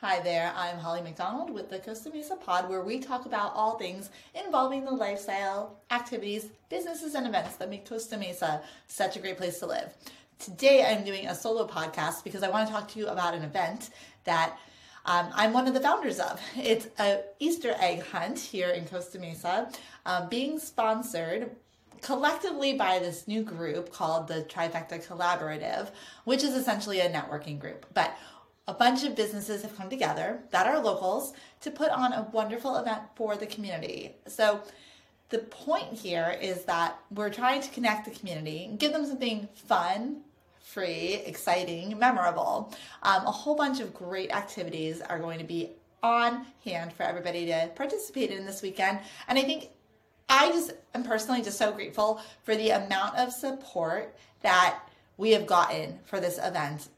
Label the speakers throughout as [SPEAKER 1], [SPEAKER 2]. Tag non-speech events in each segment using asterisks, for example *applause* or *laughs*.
[SPEAKER 1] Hi there, I'm Holly McDonald with the Costa Mesa Pod, where we talk about all things involving the lifestyle, activities, businesses, and events that make Costa Mesa such a great place to live. Today, I'm doing a solo podcast because I want to talk to you about an event that um, I'm one of the founders of. *laughs* It's a Easter egg hunt here in Costa Mesa, uh, being sponsored collectively by this new group called the Trifecta Collaborative, which is essentially a networking group. But a bunch of businesses have come together that are locals to put on a wonderful event for the community. So the point here is that we're trying to connect the community and give them something fun, free, exciting, memorable. Um, a whole bunch of great activities are going to be on hand for everybody to participate in this weekend. And I think I just am personally just so grateful for the amount of support that we have gotten for this event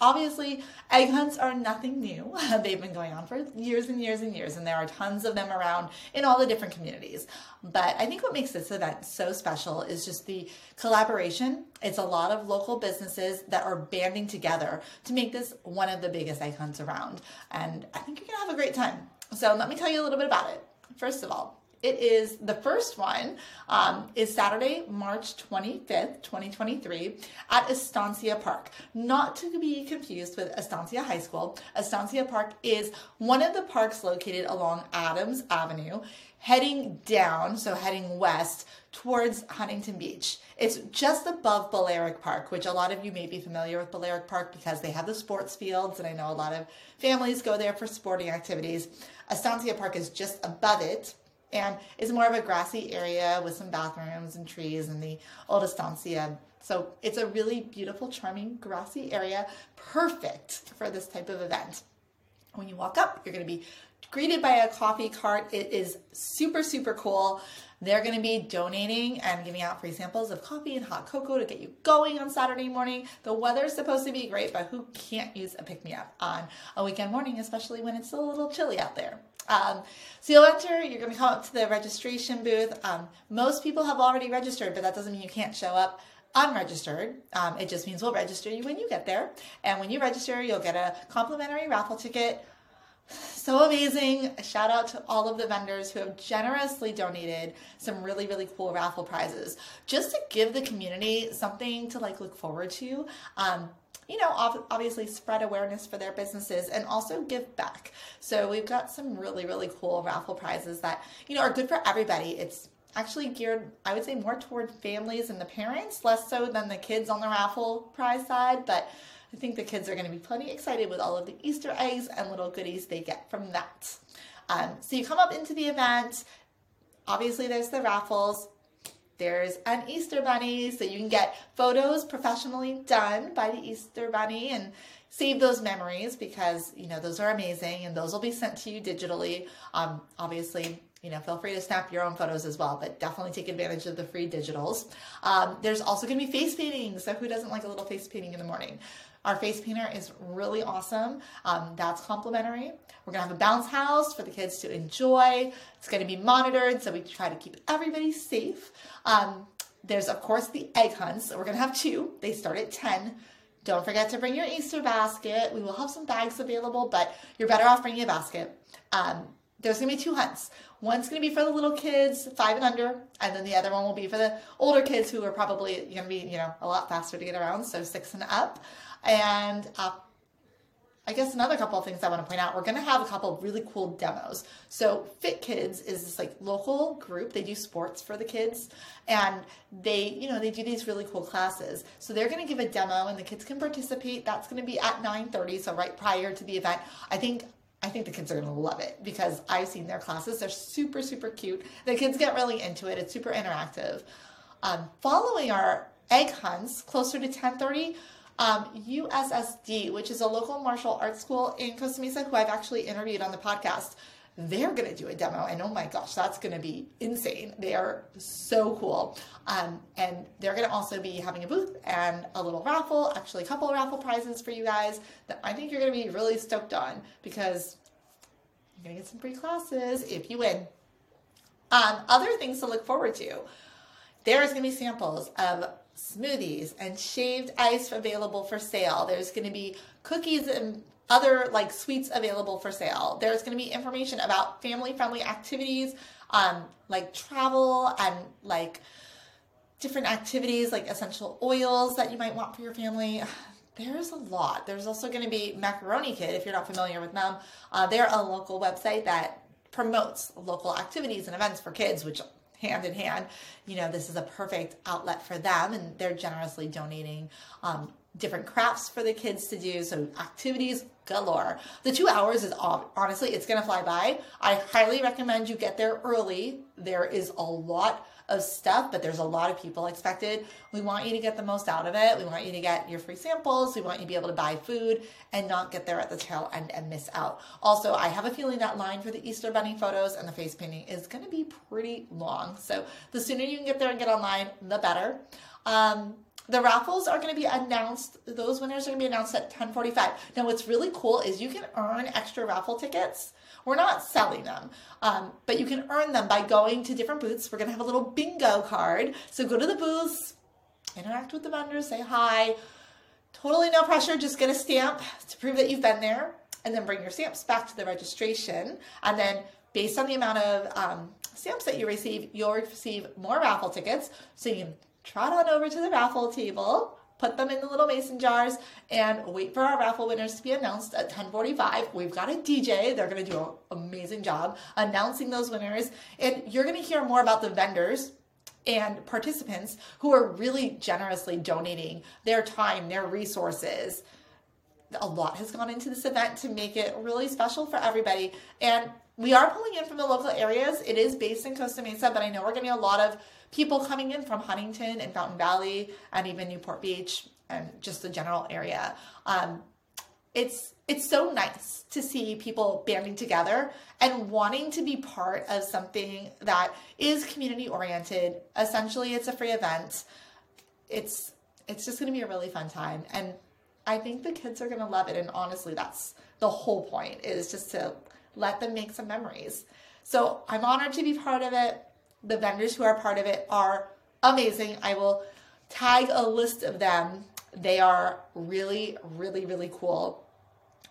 [SPEAKER 1] Obviously, egg hunts are nothing new. *laughs* They've been going on for years and years and years, and there are tons of them around in all the different communities. But I think what makes this event so special is just the collaboration. It's a lot of local businesses that are banding together to make this one of the biggest egg hunts around. And I think you're to have a great time. So let me tell you a little bit about it. First of all, it is the first one um, is Saturday, March 25th, 2023 at Estancia Park. Not to be confused with Estancia High School. Estancia Park is one of the parks located along Adams Avenue, heading down, so heading west towards Huntington Beach. It's just above Balearic Park, which a lot of you may be familiar with Balearic Park because they have the sports fields, and I know a lot of families go there for sporting activities. Estancia Park is just above it and it's more of a grassy area with some bathrooms and trees and the old estancia. So it's a really beautiful, charming, grassy area, perfect for this type of event. When you walk up, you're going to be greeted by a coffee cart. It is super, super cool. They're going to be donating and giving out free samples of coffee and hot cocoa to get you going on Saturday morning. The weather's supposed to be great, but who can't use a pick me up on a weekend morning, especially when it's a little chilly out there? Um, so you'll enter, you're going to come up to the registration booth. Um, most people have already registered, but that doesn't mean you can't show up unregistered. Um, it just means we'll register you when you get there. And when you register, you'll get a complimentary raffle ticket. So amazing. A shout out to all of the vendors who have generously donated some really, really cool raffle prizes just to give the community something to like look forward to. Um, you know, obviously spread awareness for their businesses and also give back. So we've got some really, really cool raffle prizes that, you know, are good for everybody. It's actually geared, I would say, more toward families and the parents, less so than the kids on the raffle prize side. But I think the kids are going to be plenty excited with all of the Easter eggs and little goodies they get from that. Um, so you come up into the event. Obviously, there's the raffles. There's an Easter bunny, so you can get photos professionally done by the Easter bunny and save those memories because you know those are amazing and those will be sent to you digitally. Um, obviously, you know, feel free to snap your own photos as well, but definitely take advantage of the free digitals. Um, there's also going to be face painting, so who doesn't like a little face painting in the morning? Our face painter is really awesome. Um, that's complimentary. We're gonna have a bounce house for the kids to enjoy. It's gonna be monitored, so we try to keep everybody safe. Um, there's of course the egg hunts. We're gonna have two. They start at 10. Don't forget to bring your Easter basket. We will have some bags available, but you're better off bringing a basket. Um, there's gonna be two hunts. One's gonna be for the little kids, five and under, and then the other one will be for the older kids who are probably gonna be, you know, a lot faster to get around, so six and up. And uh, I guess another couple of things I want to point out, we're going to have a couple of really cool demos. So Fit Kids is this like local group. They do sports for the kids and they, you know, they do these really cool classes. So they're going to give a demo and the kids can participate. That's going to be at 9:30, so right prior to the event. I think I think the kids are going to love it because I've seen their classes. They're super super cute. The kids get really into it. It's super interactive. Um, following our egg hunts closer to 10:30 um, USSD, which is a local martial arts school in Costa Mesa, who I've actually interviewed on the podcast. They're going to do a demo, and oh my gosh, that's going to be insane. They are so cool. Um, and they're going to also be having a booth and a little raffle, actually, a couple of raffle prizes for you guys that I think you're going to be really stoked on because you're going to get some free classes if you win. Um, other things to look forward to there's going to be samples of smoothies and shaved ice available for sale. There's going to be cookies and other like sweets available for sale. There's going to be information about family friendly activities, um, like travel and like different activities like essential oils that you might want for your family. *sighs* There's a lot. There's also going to be Macaroni Kid, if you're not familiar with them. Uh, they're a local website that promotes local activities and events for kids, which hand in hand, you know, this is a perfect outlet for them, and they're generously donating um, different crafts for the kids to do. So activities galore. The two hours is honestly, it's gonna fly by. I highly recommend you get there early. There is a lot of stuff, but there's a lot of people expected. We want you to get the most out of it. We want you to get your free samples. We want you to be able to buy food and not get there at the tail end and miss out. Also, I have a feeling that line for the Easter Bunny photos and the face painting is going to be pretty long. So the sooner you can get there and get online, the better. Um, the raffles are going to be announced. Those winners are going to be announced at 10:45. Now, what's really cool is you can earn extra raffle tickets. We're not selling them, um, but you can earn them by going to different booths. We're going to have a little bingo card. So go to the booths, interact with the vendors, say hi. Totally no pressure. Just get a stamp to prove that you've been there, and then bring your stamps back to the registration. And then, based on the amount of um, stamps that you receive, you'll receive more raffle tickets. So you can trot on over to the raffle table, put them in the little mason jars, and wait for our raffle winners to be announced at 1045. We've got a DJ. They're going to do an amazing job announcing those winners. And you're going to hear more about the vendors and participants who are really generously donating their time, their resources. A lot has gone into this event to make it really special for everybody. And we are pulling in from the local areas. It is based in Costa Mesa, but I know we're getting a lot of people coming in from Huntington and Fountain Valley and even Newport Beach and just the general area. Um, it's it's so nice to see people banding together and wanting to be part of something that is community oriented. Essentially, it's a free event. It's it's just going to be a really fun time and I think the kids are going to love it and honestly that's the whole point is just to let them make some memories. So, I'm honored to be part of it the vendors who are part of it are amazing. I will tag a list of them. They are really, really, really cool.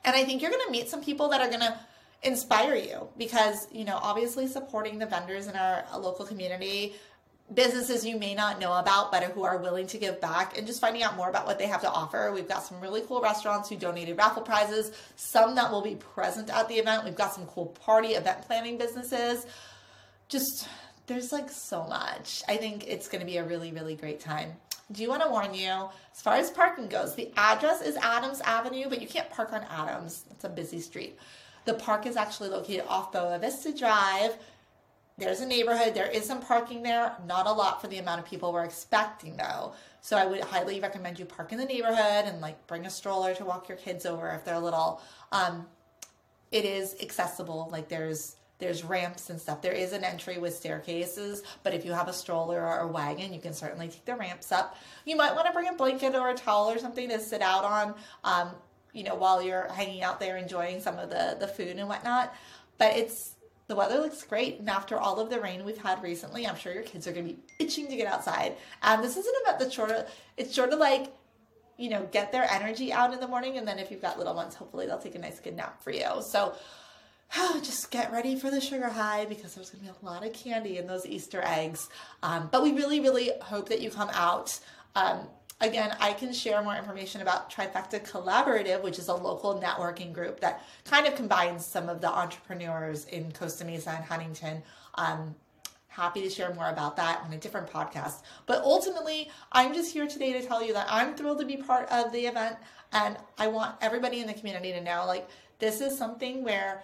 [SPEAKER 1] And I think you're going to meet some people that are going to inspire you because, you know, obviously supporting the vendors in our local community, businesses you may not know about, but who are willing to give back and just finding out more about what they have to offer. We've got some really cool restaurants who donated raffle prizes, some that will be present at the event. We've got some cool party event planning businesses. Just there's like so much. I think it's going to be a really, really great time. Do you want to warn you, as far as parking goes, the address is Adams Avenue, but you can't park on Adams. It's a busy street. The park is actually located off Boa Vista Drive. There's a neighborhood. There is some parking there. Not a lot for the amount of people we're expecting, though. So I would highly recommend you park in the neighborhood and like bring a stroller to walk your kids over if they're little. Um, it is accessible. Like there's there's ramps and stuff. There is an entry with staircases, but if you have a stroller or a wagon, you can certainly take the ramps up. You might want to bring a blanket or a towel or something to sit out on, um, you know, while you're hanging out there enjoying some of the, the food and whatnot. But it's the weather looks great, and after all of the rain we've had recently, I'm sure your kids are going to be itching to get outside. And this isn't about the sort of it's sort of like you know get their energy out in the morning, and then if you've got little ones, hopefully they'll take a nice good nap for you. So *sighs* just get ready for the sugar high because there's going to be a lot of candy in those Easter eggs. Um, but we really, really hope that you come out. Um, again, I can share more information about Trifecta Collaborative, which is a local networking group that kind of combines some of the entrepreneurs in Costa Mesa and Huntington. Um, happy to share more about that on a different podcast. But ultimately, I'm just here today to tell you that I'm thrilled to be part of the event and I want everybody in the community to know like this is something where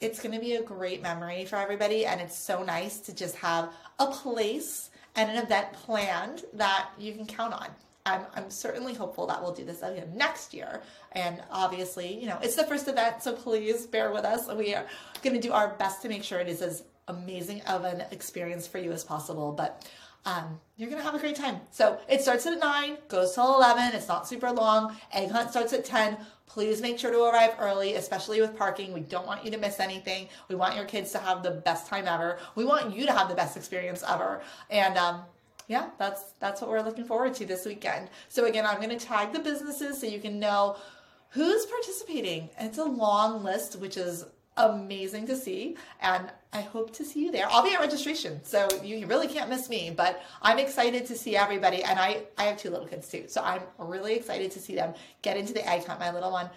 [SPEAKER 1] it's going to be a great memory for everybody. And it's so nice to just have a place and an event planned that you can count on. I'm, I'm certainly hopeful that we'll do this again next year. And obviously, you know, it's the first event, so please bear with us. We are going to do our best to make sure it is as amazing of an experience for you as possible. But um, you're gonna have a great time. So it starts at 9, goes till 11. It's not super long. Egg hunt starts at 10. Please make sure to arrive early, especially with parking. We don't want you to miss anything. We want your kids to have the best time ever. We want you to have the best experience ever. And um, yeah, that's that's what we're looking forward to this weekend. So again, I'm to tag the businesses so you can know who's participating. It's a long list, which is amazing to see. And I hope to see you there. I'll be at registration, so you really can't miss me. But I'm excited to see everybody. And I, I have two little kids too. So I'm really excited to see them get into the egg hunt. My little one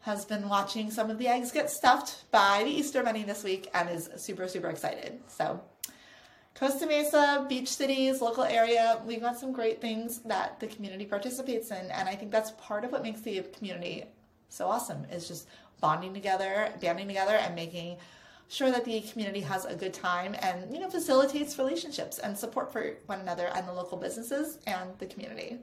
[SPEAKER 1] has been watching some of the eggs get stuffed by the Easter Bunny this week and is super, super excited. So Costa Mesa, beach cities, local area, we've got some great things that the community participates in. And I think that's part of what makes the community so awesome is just bonding together, banding together, and making sure that the community has a good time and you know facilitates relationships and support for one another and the local businesses and the community.